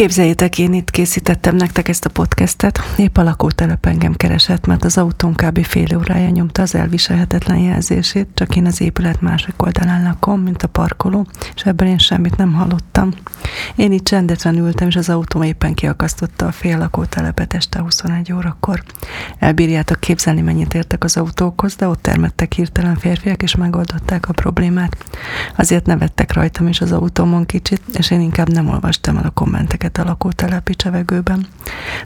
Képzeljétek, én itt készítettem nektek ezt a podcastet. Épp a lakótelep engem keresett, mert az autón kb. fél órája nyomta az elviselhetetlen jelzését, csak én az épület másik oldalán lakom, mint a parkoló, és ebből én semmit nem hallottam. Én itt csendetlen ültem, és az autó éppen kiakasztotta a fél lakótelepet este 21 órakor. Elbírjátok képzelni, mennyit értek az autókhoz, de ott termettek hirtelen férfiak, és megoldották a problémát. Azért nevettek rajtam is az autómon kicsit, és én inkább nem olvastam el a kommenteket a lakótelepi.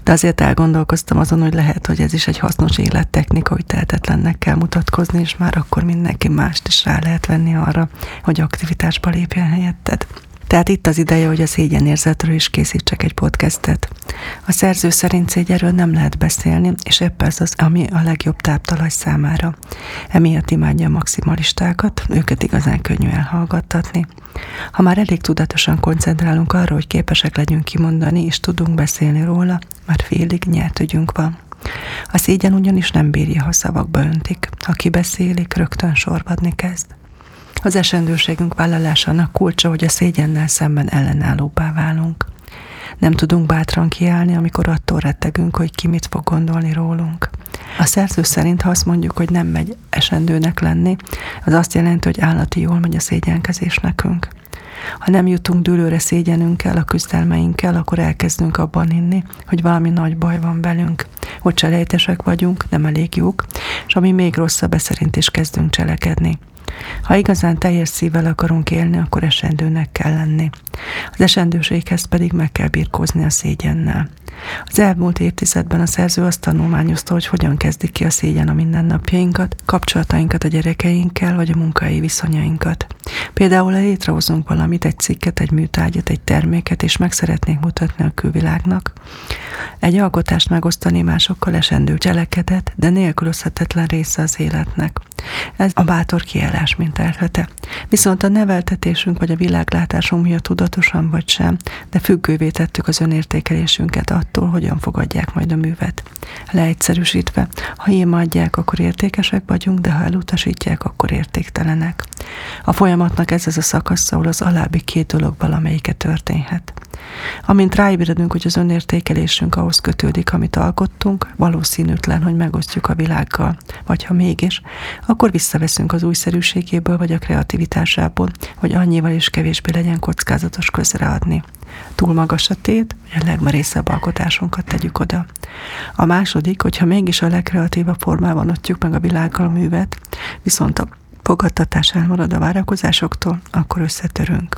De azért elgondolkoztam azon, hogy lehet, hogy ez is egy hasznos élettechnika, hogy tehetetlennek kell mutatkozni, és már akkor mindenki mást is rá lehet venni arra, hogy aktivitásba lépjen helyetted. Tehát itt az ideje, hogy a szégyenérzetről is készítsek egy podcastet. A szerző szerint szégyenről nem lehet beszélni, és épp ez az, ami a legjobb táptalaj számára. Emiatt imádja a maximalistákat, őket igazán könnyű elhallgattatni. Ha már elég tudatosan koncentrálunk arra, hogy képesek legyünk kimondani, és tudunk beszélni róla, már félig nyert ügyünk van. A szégyen ugyanis nem bírja, ha szavakba öntik. Ha kibeszélik, rögtön sorvadni kezd. Az esendőségünk vállalásának kulcsa, hogy a szégyennel szemben ellenállóbbá válunk. Nem tudunk bátran kiállni, amikor attól rettegünk, hogy ki mit fog gondolni rólunk. A szerző szerint, ha azt mondjuk, hogy nem megy esendőnek lenni, az azt jelenti, hogy állati jól megy a szégyenkezés nekünk. Ha nem jutunk dőlőre szégyenünkkel, a küzdelmeinkkel, akkor elkezdünk abban hinni, hogy valami nagy baj van velünk, hogy cselejtesek vagyunk, nem elég jók, és ami még rosszabb, szerint is kezdünk cselekedni. Ha igazán teljes szívvel akarunk élni, akkor esendőnek kell lenni. Az esendőséghez pedig meg kell birkózni a szégyennel. Az elmúlt évtizedben a szerző azt tanulmányozta, hogy hogyan kezdik ki a szégyen a mindennapjainkat, kapcsolatainkat a gyerekeinkkel, vagy a munkai viszonyainkat. Például, ha létrehozunk valamit, egy cikket, egy műtárgyat, egy terméket, és meg szeretnénk mutatni a külvilágnak, egy alkotást megosztani másokkal esendő cselekedet, de nélkülözhetetlen része az életnek. Ez a bátor kiállás mint elhete. Viszont a neveltetésünk vagy a világlátásunk miatt tudatosan vagy sem, de függővé tettük az önértékelésünket attól, hogyan fogadják majd a művet. Leegyszerűsítve, ha adják, akkor értékesek vagyunk, de ha elutasítják, akkor értéktelenek. A folyamatnak ez az a szakasz, ahol az alábbi két dolog valamelyike történhet. Amint ráébredünk, hogy az önértékelésünk ahhoz kötődik, amit alkottunk, valószínűtlen, hogy megosztjuk a világgal, vagy ha mégis, akkor visszaveszünk az újszerűségéből vagy a kreativitásából, hogy annyival is kevésbé legyen kockázatos közreadni. Túl magas a tét, hogy a legmerészebb alkotásunkat tegyük oda. A második, hogyha mégis a legkreatívabb formában osztjuk meg a világgal a művet, viszont a fogadtatás elmarad a várakozásoktól, akkor összetörünk.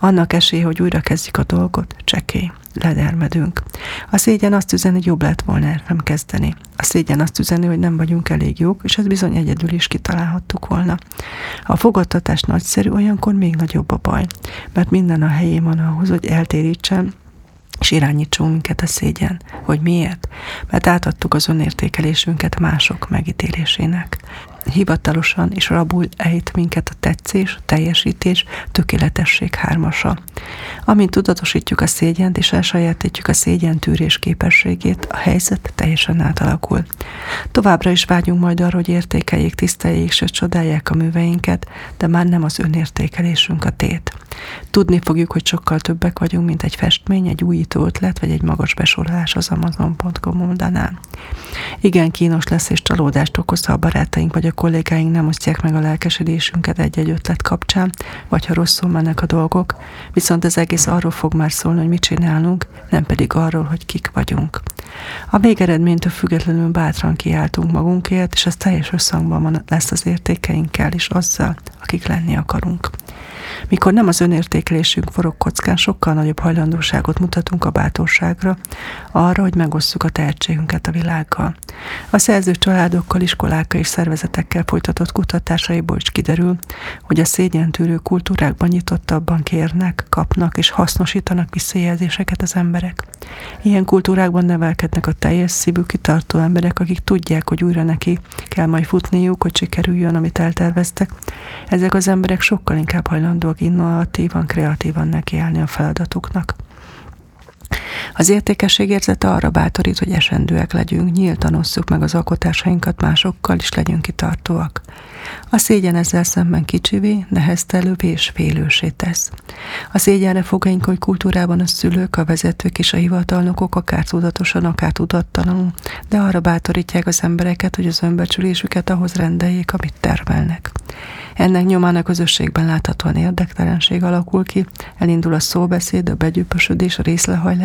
Annak esély, hogy újra kezdjük a dolgot, csekély, ledermedünk. A szégyen azt üzeni, hogy jobb lett volna nem kezdeni. A szégyen azt üzeni, hogy nem vagyunk elég jók, és ezt bizony egyedül is kitalálhattuk volna. A fogadtatás nagyszerű, olyankor még nagyobb a baj, mert minden a helyén van ahhoz, hogy eltérítsen és irányítson minket a szégyen. Hogy miért? Mert átadtuk az önértékelésünket mások megítélésének hivatalosan és rabul ejt minket a tetszés, teljesítés, tökéletesség hármasa. Amint tudatosítjuk a szégyent és elsajátítjuk a szégyen tűrés képességét, a helyzet teljesen átalakul. Továbbra is vágyunk majd arra, hogy értékeljék, tiszteljék, és csodálják a műveinket, de már nem az önértékelésünk a tét. Tudni fogjuk, hogy sokkal többek vagyunk, mint egy festmény, egy újító ötlet, vagy egy magas besorolás az Amazon.com oldalán. Igen, kínos lesz és csalódást okoz, ha a barátaink vagy a kollégáink nem osztják meg a lelkesedésünket egy-egy ötlet kapcsán, vagy ha rosszul mennek a dolgok, viszont az egész arról fog már szólni, hogy mit csinálunk, nem pedig arról, hogy kik vagyunk. A végeredménytől függetlenül bátran kiáltunk magunkért, és ez teljes összhangban van lesz az értékeinkkel és azzal, akik lenni akarunk. Mikor nem az önértékelésünk forog kockán, sokkal nagyobb hajlandóságot mutatunk a bátorságra, arra, hogy megosszuk a tehetségünket a világgal. A szerző családokkal, iskolákkal és szervezetekkel folytatott kutatásaiból is kiderül, hogy a szégyentűrő kultúrákban nyitottabban kérnek, kapnak és hasznosítanak visszajelzéseket az emberek. Ilyen kultúrákban nevelkednek a teljes szívű kitartó emberek, akik tudják, hogy újra neki kell majd futniuk, hogy sikerüljön, amit elterveztek. Ezek az emberek sokkal inkább hajlandóak innovatívan, kreatívan nekiállni a feladatuknak. Az értékesség érzete arra bátorít, hogy esendőek legyünk, nyíltan osszuk meg az alkotásainkat másokkal, és legyünk kitartóak. A szégyen ezzel szemben kicsivé, neheztelővé és félősé tesz. A szégyenre hogy kultúrában a szülők, a vezetők és a hivatalnokok akár tudatosan, akár tudattalanul, de arra bátorítják az embereket, hogy az önbecsülésüket ahhoz rendeljék, amit termelnek. Ennek nyomán a közösségben láthatóan érdektelenség alakul ki, elindul a szóbeszéd, a begyűpösödés, a részlehajlás,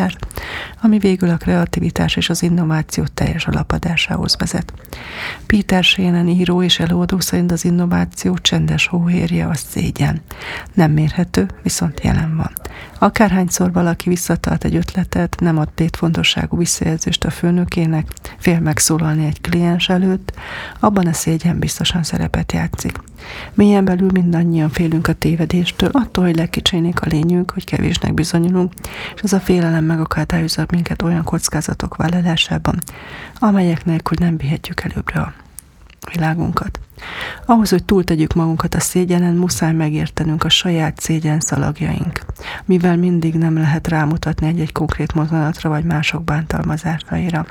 ami végül a kreativitás és az innováció teljes alapadásához vezet. Peter Sénen író és előadó szerint az innováció csendes hóhérje a szégyen. Nem mérhető, viszont jelen van. Akárhányszor valaki visszatart egy ötletet, nem ad létfontosságú visszajelzést a főnökének, fél megszólalni egy kliens előtt, abban a szégyen biztosan szerepet játszik. Mélyen belül mindannyian félünk a tévedéstől, attól, hogy lekicsinik a lényünk, hogy kevésnek bizonyulunk, és az a félelem megakadályozza minket olyan kockázatok vállalásában, amelyek nélkül nem vihetjük előbbre a világunkat. Ahhoz, hogy túltegyük magunkat a szégyenen, muszáj megértenünk a saját szégyen szalagjaink, mivel mindig nem lehet rámutatni egy-egy konkrét mozzanatra vagy mások bántalmazásaira.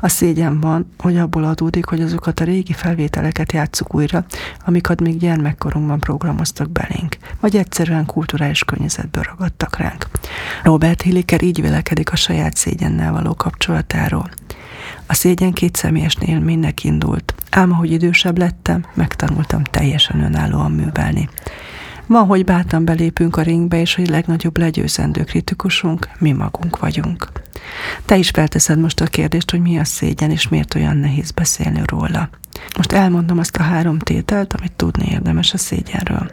A szégyen van, hogy abból adódik, hogy azokat a régi felvételeket játsszuk újra, amiket még gyermekkorunkban programoztak belénk, vagy egyszerűen kulturális környezetből ragadtak ránk. Robert Hilliker így vélekedik a saját szégyennel való kapcsolatáról. A szégyen két személyes élménynek indult, ám ahogy idősebb lettem, megtanultam teljesen önállóan művelni. Van, hogy bátran belépünk a ringbe, és hogy legnagyobb legyőzendő kritikusunk mi magunk vagyunk. Te is felteszed most a kérdést, hogy mi a szégyen, és miért olyan nehéz beszélni róla. Most elmondom azt a három tételt, amit tudni érdemes a szégyenről.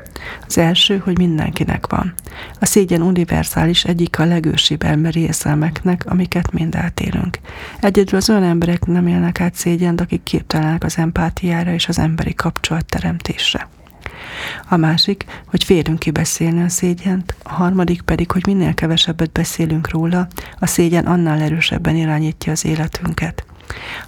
Az első, hogy mindenkinek van. A szégyen univerzális egyik a legősibb emberi érzelmeknek, amiket mind átélünk. Egyedül az olyan emberek nem élnek át szégyent, akik képtelenek az empátiára és az emberi kapcsolatteremtésre. A másik, hogy félünk kibeszélni a szégyent, a harmadik pedig, hogy minél kevesebbet beszélünk róla, a szégyen annál erősebben irányítja az életünket.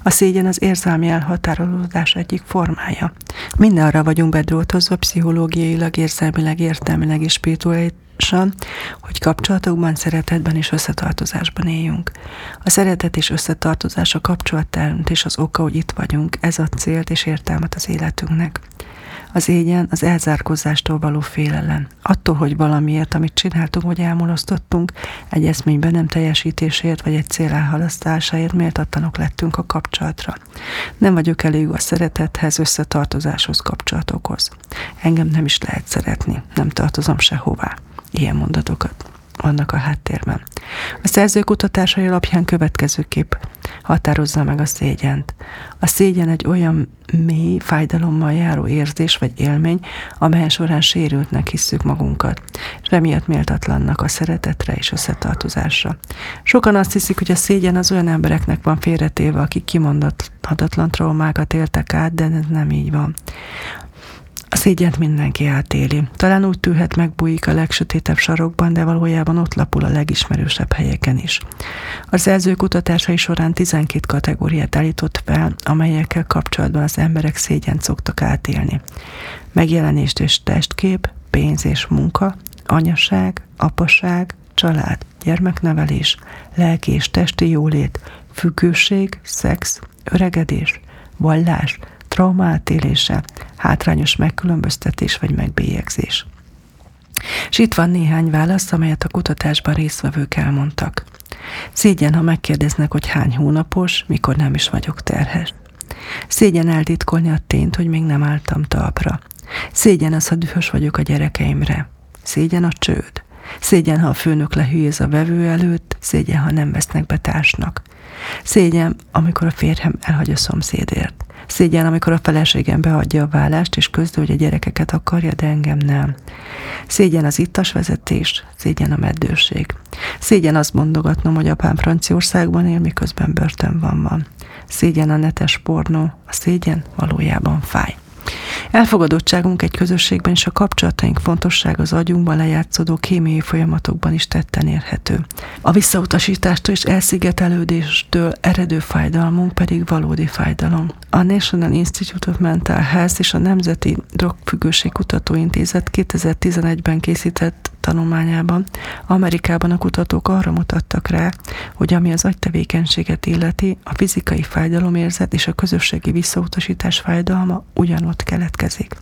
A szégyen az érzelmi elhatárolódás egyik formája. Mindenre vagyunk bedrótozva pszichológiailag, érzelmileg, értelmileg és spirituálisan, hogy kapcsolatokban, szeretetben és összetartozásban éljünk. A szeretet és összetartozás a kapcsolatteremtés az oka, hogy itt vagyunk, ez a célt és értelmet az életünknek. Az égyen az elzárkozástól való félelem. Attól, hogy valamiért, amit csináltunk, vagy elmulasztottunk, egy eszményben nem teljesítésért, vagy egy cél elhalasztásáért méltatlanok lettünk a kapcsolatra. Nem vagyok elég a szeretethez, összetartozáshoz, kapcsolatokhoz. Engem nem is lehet szeretni, nem tartozom sehová. Ilyen mondatokat vannak a háttérben. A szerző kutatásai alapján következőképp határozza meg a szégyent. A szégyen egy olyan mély, fájdalommal járó érzés vagy élmény, amely során sérültnek hisszük magunkat, és emiatt méltatlannak a szeretetre és összetartozásra. Sokan azt hiszik, hogy a szégyen az olyan embereknek van félretéve, akik kimondathatatlan traumákat éltek át, de ez nem így van. A szégyent mindenki átéli. Talán úgy tűhet megbújik a legsötétebb sarokban, de valójában ott lapul a legismerősebb helyeken is. A szerző kutatásai során 12 kategóriát állított fel, amelyekkel kapcsolatban az emberek szégyent szoktak átélni. Megjelenést és testkép, pénz és munka, anyaság, apaság, család, gyermeknevelés, lelki és testi jólét, függőség, szex, öregedés, vallás, trauma átélése, hátrányos megkülönböztetés vagy megbélyegzés. És itt van néhány válasz, amelyet a kutatásban résztvevők elmondtak. Szégyen, ha megkérdeznek, hogy hány hónapos, mikor nem is vagyok terhes. Szégyen eltitkolni a tényt, hogy még nem álltam talpra. Szégyen az, ha dühös vagyok a gyerekeimre. Szégyen a csőd. Szégyen, ha a főnök lehűjéz a vevő előtt, szégyen, ha nem vesznek be társnak. Szégyen, amikor a férjem elhagy a szomszédért. Szégyen, amikor a feleségem beadja a vállást, és közül, hogy a gyerekeket akarja, de engem nem. Szégyen az ittas vezetés, szégyen a meddőség. Szégyen azt mondogatnom, hogy apám Franciaországban él, miközben börtönben van. Szégyen a netes pornó, a szégyen valójában fáj. Elfogadottságunk egy közösségben és a kapcsolataink fontosság az agyunkban lejátszódó kémiai folyamatokban is tetten érhető. A visszautasítástól és elszigetelődéstől eredő fájdalmunk pedig valódi fájdalom. A National Institute of Mental Health és a Nemzeti Drogfüggőség Kutatóintézet 2011-ben készített tanulmányában Amerikában a kutatók arra mutattak rá, hogy ami az agytevékenységet illeti, a fizikai fájdalomérzet és a közösségi visszautasítás fájdalma ugyanott keletkezik.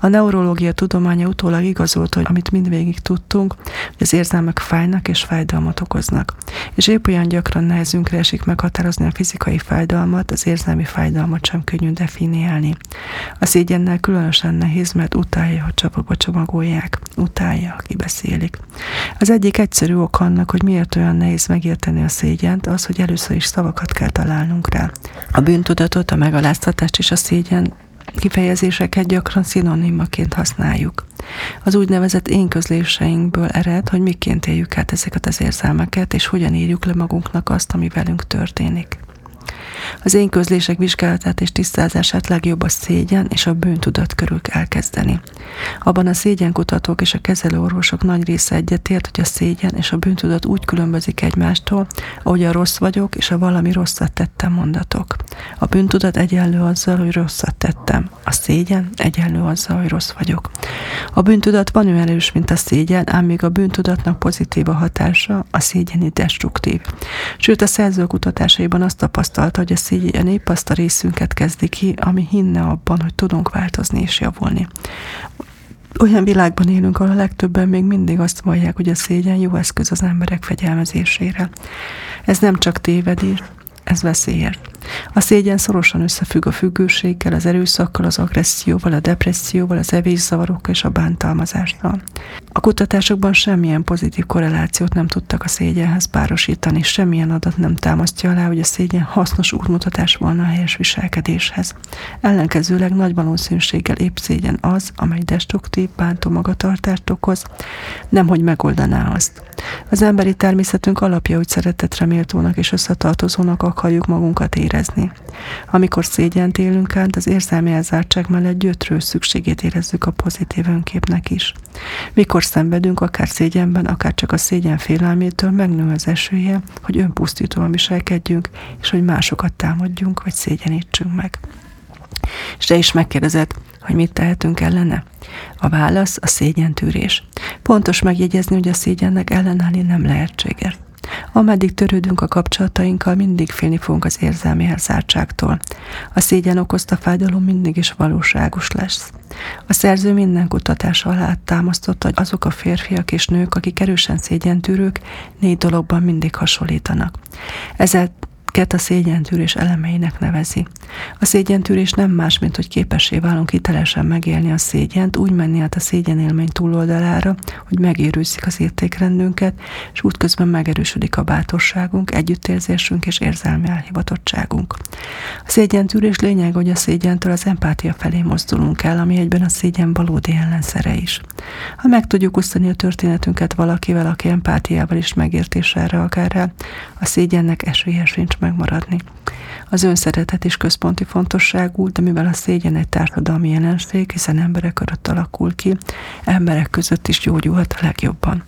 A neurológia tudománya utólag igazolt, hogy amit mindvégig tudtunk, hogy az érzelmek fájnak és fájdalmat okoznak. És épp olyan gyakran nehezünkre esik meghatározni a fizikai fájdalmat, az érzelmi fájdalmat sem könnyű definiálni. A szégyennel különösen nehéz, mert utálja, hogy csapagba csomagolják. Utálja, aki beszélik. Az egyik egyszerű ok annak, hogy miért olyan nehéz megérteni a szégyent, az, hogy először is szavakat kell találnunk rá. A bűntudatot, a megaláztatást és a szégyen kifejezéseket gyakran szinonimaként használjuk. Az úgynevezett én közléseinkből ered, hogy miként éljük át ezeket az érzelmeket, és hogyan írjuk le magunknak azt, ami velünk történik. Az én közlések vizsgálatát és tisztázását legjobb a szégyen és a bűntudat körül elkezdeni. Abban a szégyenkutatók és a kezelőorvosok nagy része egyetért, hogy a szégyen és a bűntudat úgy különbözik egymástól, ahogy a rossz vagyok és a valami rosszat tettem mondatok. A bűntudat egyenlő azzal, hogy rosszat tettem. A szégyen egyenlő azzal, hogy rossz vagyok. A bűntudat van olyan erős, mint a szégyen, ám még a bűntudatnak pozitív a hatása, a szégyeni destruktív. Sőt, a szerző kutatásaiban azt tapasztalta, hogy a szégyen azt a részünket kezdi ki, ami hinne abban, hogy tudunk változni és javulni. Olyan világban élünk, ahol a legtöbben még mindig azt vallják, hogy a szégyen jó eszköz az emberek fegyelmezésére. Ez nem csak tévedés, ez veszélyes. A szégyen szorosan összefügg a függőséggel, az erőszakkal, az agresszióval, a depresszióval, az evészavarokkal és a bántalmazással. A kutatásokban semmilyen pozitív korrelációt nem tudtak a szégyenhez párosítani, semmilyen adat nem támasztja alá, hogy a szégyen hasznos útmutatás volna a helyes viselkedéshez. Ellenkezőleg nagy valószínűséggel épp szégyen az, amely destruktív, bántó magatartást okoz, nemhogy megoldaná azt. Az emberi természetünk alapja, hogy szeretetre méltónak és összetartozónak akarjuk magunkat érezni. Amikor szégyent élünk át, az érzelmi elzártság mellett gyötrő szükségét érezzük a pozitív önképnek is. Mikor szenvedünk, akár szégyenben, akár csak a szégyen félelmétől, megnő az esélye, hogy önpusztítóan viselkedjünk, és hogy másokat támadjunk, vagy szégyenítsünk meg. És te is megkérdezed, hogy mit tehetünk ellene? A válasz a szégyentűrés. Pontos megjegyezni, hogy a szégyennek ellenállni nem lehetséges. Ameddig törődünk a kapcsolatainkkal, mindig félni fogunk az érzelmi elzártságtól. A szégyen okozta fájdalom mindig is valóságos lesz. A szerző minden kutatás alá támasztotta, hogy azok a férfiak és nők, akik erősen szégyentűrők, négy dologban mindig hasonlítanak. Ezzel Ket a szégyentűrés elemeinek nevezi. A szégyentűrés nem más, mint hogy képessé válunk hitelesen megélni a szégyent, úgy menni át a szégyenélmény túloldalára, hogy megérőzik az értékrendünket, és útközben megerősödik a bátorságunk, együttérzésünk és érzelmi elhivatottságunk. A szégyentűrés lényeg, hogy a szégyentől az empátia felé mozdulunk el, ami egyben a szégyen valódi ellenszere is. Ha meg tudjuk osztani a történetünket valakivel, aki empátiával és megértéssel reagál rá, a szégyennek esélye sincs megmaradni. Az önszeretet is központi fontosságú, de mivel a szégyen egy társadalmi jelenség, hiszen emberek között alakul ki, emberek között is gyógyulhat a legjobban.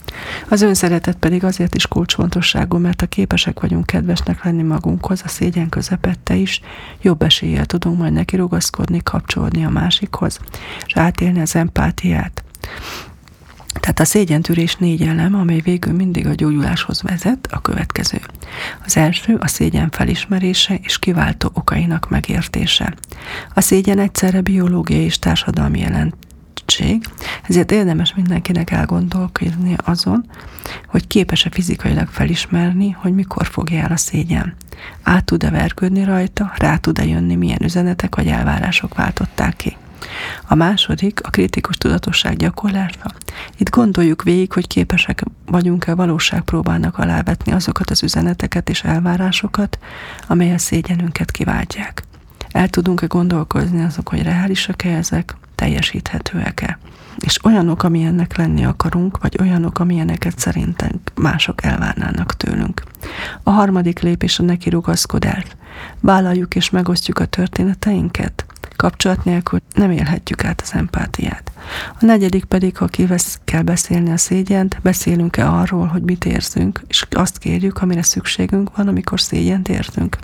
Az önszeretet pedig azért is kulcsfontosságú, mert ha képesek vagyunk kedvesnek lenni magunkhoz, a szégyen közepette is, jobb eséllyel tudunk majd neki rugaszkodni, kapcsolódni a másikhoz, és átélni az empátiát. Tehát a szégyentűrés négy elem, amely végül mindig a gyógyuláshoz vezet, a következő. Az első a szégyen felismerése és kiváltó okainak megértése. A szégyen egyszerre biológiai és társadalmi jelentség, ezért érdemes mindenkinek elgondolkodni azon, hogy képes-e fizikailag felismerni, hogy mikor fogja el a szégyen. Át tud-e vergődni rajta, rá tud-e jönni, milyen üzenetek vagy elvárások váltották ki. A második a kritikus tudatosság gyakorlása. Itt gondoljuk végig, hogy képesek vagyunk-e valóságpróbának alávetni azokat az üzeneteket és elvárásokat, amely a szégyenünket kiváltják. El tudunk-e gondolkozni azok, hogy reálisak-e ezek, teljesíthetőek-e? És olyanok, amilyennek lenni akarunk, vagy olyanok, amilyeneket szerintem mások elvárnának tőlünk. A harmadik lépés a neki rugaszkodás. Vállaljuk és megosztjuk a történeteinket, kapcsolat nélkül nem élhetjük át az empátiát. A negyedik pedig, ha kivesz, kell beszélni a szégyent, beszélünk-e arról, hogy mit érzünk, és azt kérjük, amire szükségünk van, amikor szégyent érzünk.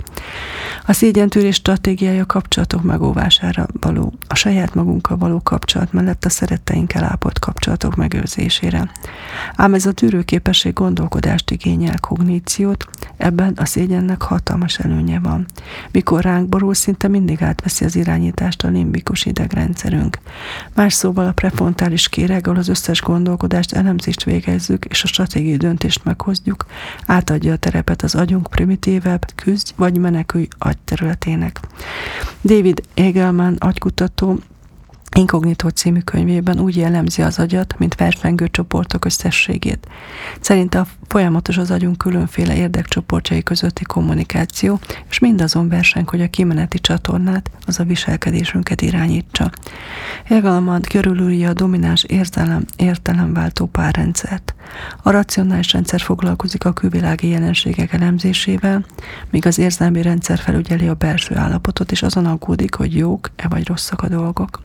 A szégyentűrés stratégiája kapcsolatok megóvására való, a saját magunkkal való kapcsolat mellett a szeretteinkkel ápolt kapcsolatok megőrzésére. Ám ez a tűrőképesség gondolkodást igényel, kogníciót, ebben a szégyennek hatalmas előnye van. Mikor ránk borul, szinte mindig átveszi az irányítást a limbikus idegrendszerünk. Más szóval a prefrontális kéreg, ahol az összes gondolkodást, elemzést végezzük, és a stratégiai döntést meghozjuk, átadja a terepet az agyunk primitívebb, küzdj vagy menekülj agyterületének. David Egelman agykutató Inkognitó című könyvében úgy jellemzi az agyat, mint versengő csoportok összességét. Szerinte a folyamatos az agyunk különféle érdekcsoportjai közötti kommunikáció, és mindazon verseng, hogy a kimeneti csatornát, az a viselkedésünket irányítsa. Hegelman körülülje a domináns érzelem, értelemváltó párrendszert. A racionális rendszer foglalkozik a külvilági jelenségek elemzésével, míg az érzelmi rendszer felügyeli a belső állapotot, és azon aggódik, hogy jók-e vagy rosszak a dolgok.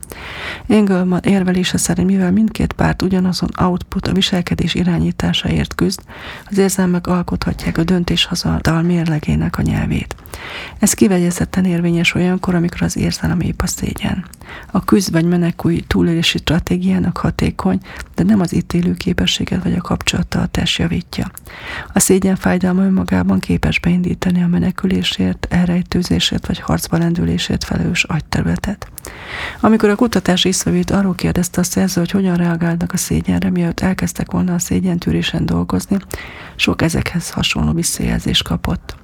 Engelman érvelése szerint, mivel mindkét párt ugyanazon output a viselkedés irányításáért küzd, az érzelmek alkothatják a döntéshozadal mérlegének a nyelvét. Ez kivegyezetten érvényes olyankor, amikor az érzelem épp a szégyen. A küzd vagy menekülj túlélési stratégiának hatékony, de nem az ítélő képességet vagy a kapcsolattal test javítja. A szégyen fájdalma önmagában képes beindítani a menekülésért, elrejtőzésért vagy harcba lendülésért felelős agyterületet. Amikor a kutatás észrevét arról kérdezte a szerző, hogy hogyan reagálnak a szégyenre, mielőtt elkezdtek volna a szégyentűrésen dolgozni, sok ezekhez hasonló visszajelzést kapott.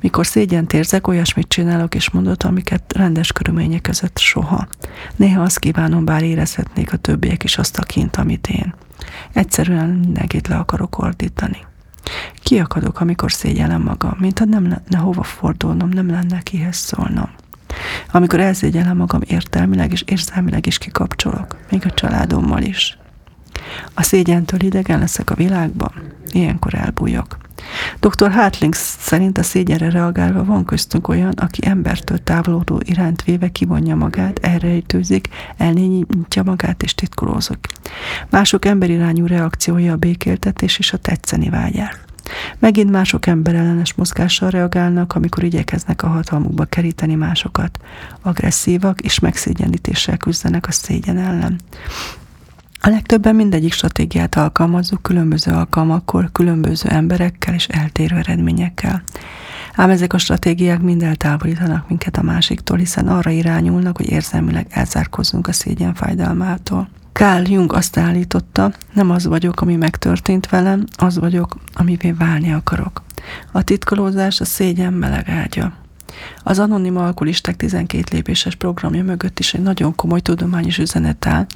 Mikor szégyent érzek, olyasmit csinálok és mondott, amiket rendes körülmények között soha. Néha azt kívánom, bár érezhetnék a többiek is azt a kint, amit én. Egyszerűen mindenkit le akarok ordítani. Kiakadok, amikor szégyellem magam, mintha nem lenne hova fordulnom, nem lenne kihez szólnom. Amikor elszégyellem magam értelmileg és érzelmileg is kikapcsolok, még a családommal is. A szégyentől idegen leszek a világban, ilyenkor elbújok. Dr. Hartling szerint a szégyenre reagálva van köztünk olyan, aki embertől távolodó iránt véve kivonja magát, elrejtőzik, elnényítja magát és titkolózik. Mások emberirányú reakciója a békéltetés és a tetszeni vágyár. Megint mások emberellenes mozgással reagálnak, amikor igyekeznek a hatalmukba keríteni másokat. Agresszívak és megszégyenítéssel küzdenek a szégyen ellen. A legtöbben mindegyik stratégiát alkalmazzuk különböző alkalmakkor, különböző emberekkel és eltérő eredményekkel. Ám ezek a stratégiák mind eltávolítanak minket a másiktól, hiszen arra irányulnak, hogy érzelmileg elzárkozzunk a szégyen fájdalmától. Carl Jung azt állította, nem az vagyok, ami megtörtént velem, az vagyok, amivé válni akarok. A titkolózás a szégyen meleg ágya. Az anonim alkoholisták 12 lépéses programja mögött is egy nagyon komoly tudományos üzenet áll,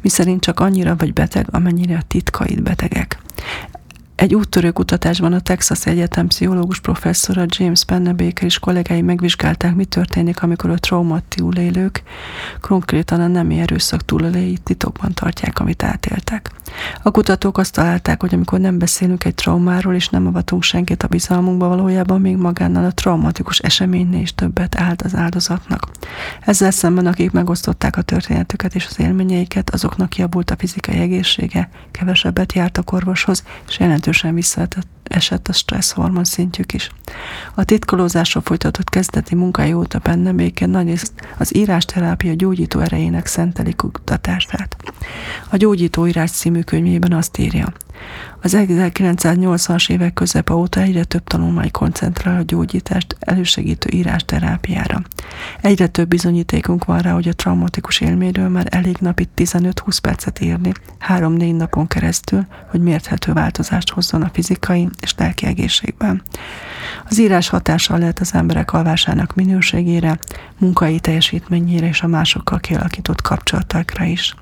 miszerint csak annyira vagy beteg, amennyire a titkaid betegek. Egy úttörő kutatásban a Texas Egyetem pszichológus professzora James Pennebaker és kollégái megvizsgálták, mi történik, amikor a traumat túlélők konkrétan a nemi erőszak túlélői titokban tartják, amit átéltek. A kutatók azt találták, hogy amikor nem beszélünk egy traumáról és nem avatunk senkit a bizalmunkba, valójában még magánnal a traumatikus eseménynél is többet állt az áldozatnak. Ezzel szemben, akik megosztották a történetüket és az élményeiket, azoknak javult a fizikai egészsége, kevesebbet jártak orvoshoz, és jelentős jelentősen visszaesett a stressz hormon szintjük is. A titkolózásra folytatott kezdeti munkája óta benne békén nagy az írásterápia gyógyító erejének szenteli kutatását. A Gyógyító írás című könyvében azt írja, az 1980-as évek közepe óta egyre több tanulmány koncentrál a gyógyítást elősegítő írásterápiára. Egyre több bizonyítékunk van rá, hogy a traumatikus élményről már elég napi 15-20 percet írni, 3-4 napon keresztül, hogy mérthető változást hozzon a fizikai, és lelki egészségben. Az írás hatással lehet az emberek alvásának minőségére, munkai teljesítményére és a másokkal kialakított kapcsolatakra is.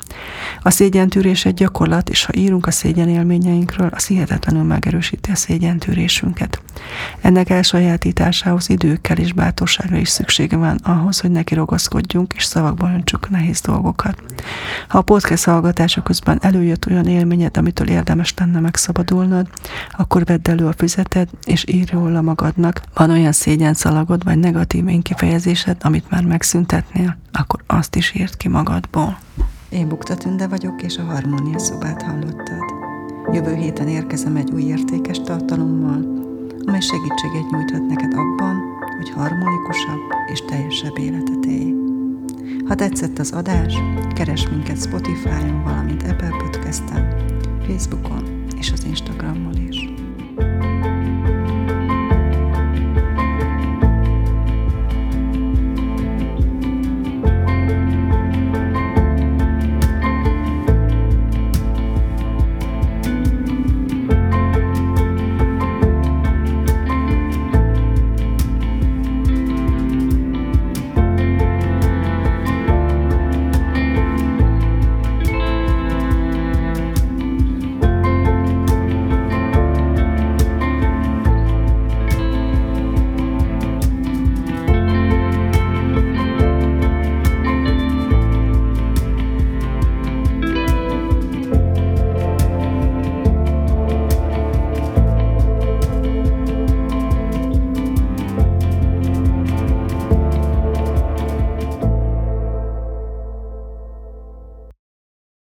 A szégyentűrés egy gyakorlat, és ha írunk a szégyen élményeinkről, az hihetetlenül megerősíti a szégyentűrésünket. Ennek elsajátításához időkkel és bátorságra is szüksége van ahhoz, hogy neki ragaszkodjunk és szavakban öntsük nehéz dolgokat. Ha a podcast hallgatása közben előjött olyan élményed, amitől érdemes lenne megszabadulnod, akkor vedd elő a füzeted, és írj róla magadnak. Van olyan szégyen szalagod, vagy negatív énkifejezésed, amit már megszüntetnél, akkor azt is írd ki magadból. Én Bukta Tünde vagyok, és a Harmónia szobát hallottad. Jövő héten érkezem egy új értékes tartalommal, amely segítséget nyújthat neked abban, hogy harmonikusabb és teljesebb életet élj. Ha tetszett az adás, keres minket Spotify-on, valamint Apple Podcast-en, Facebookon és az Instagramon is.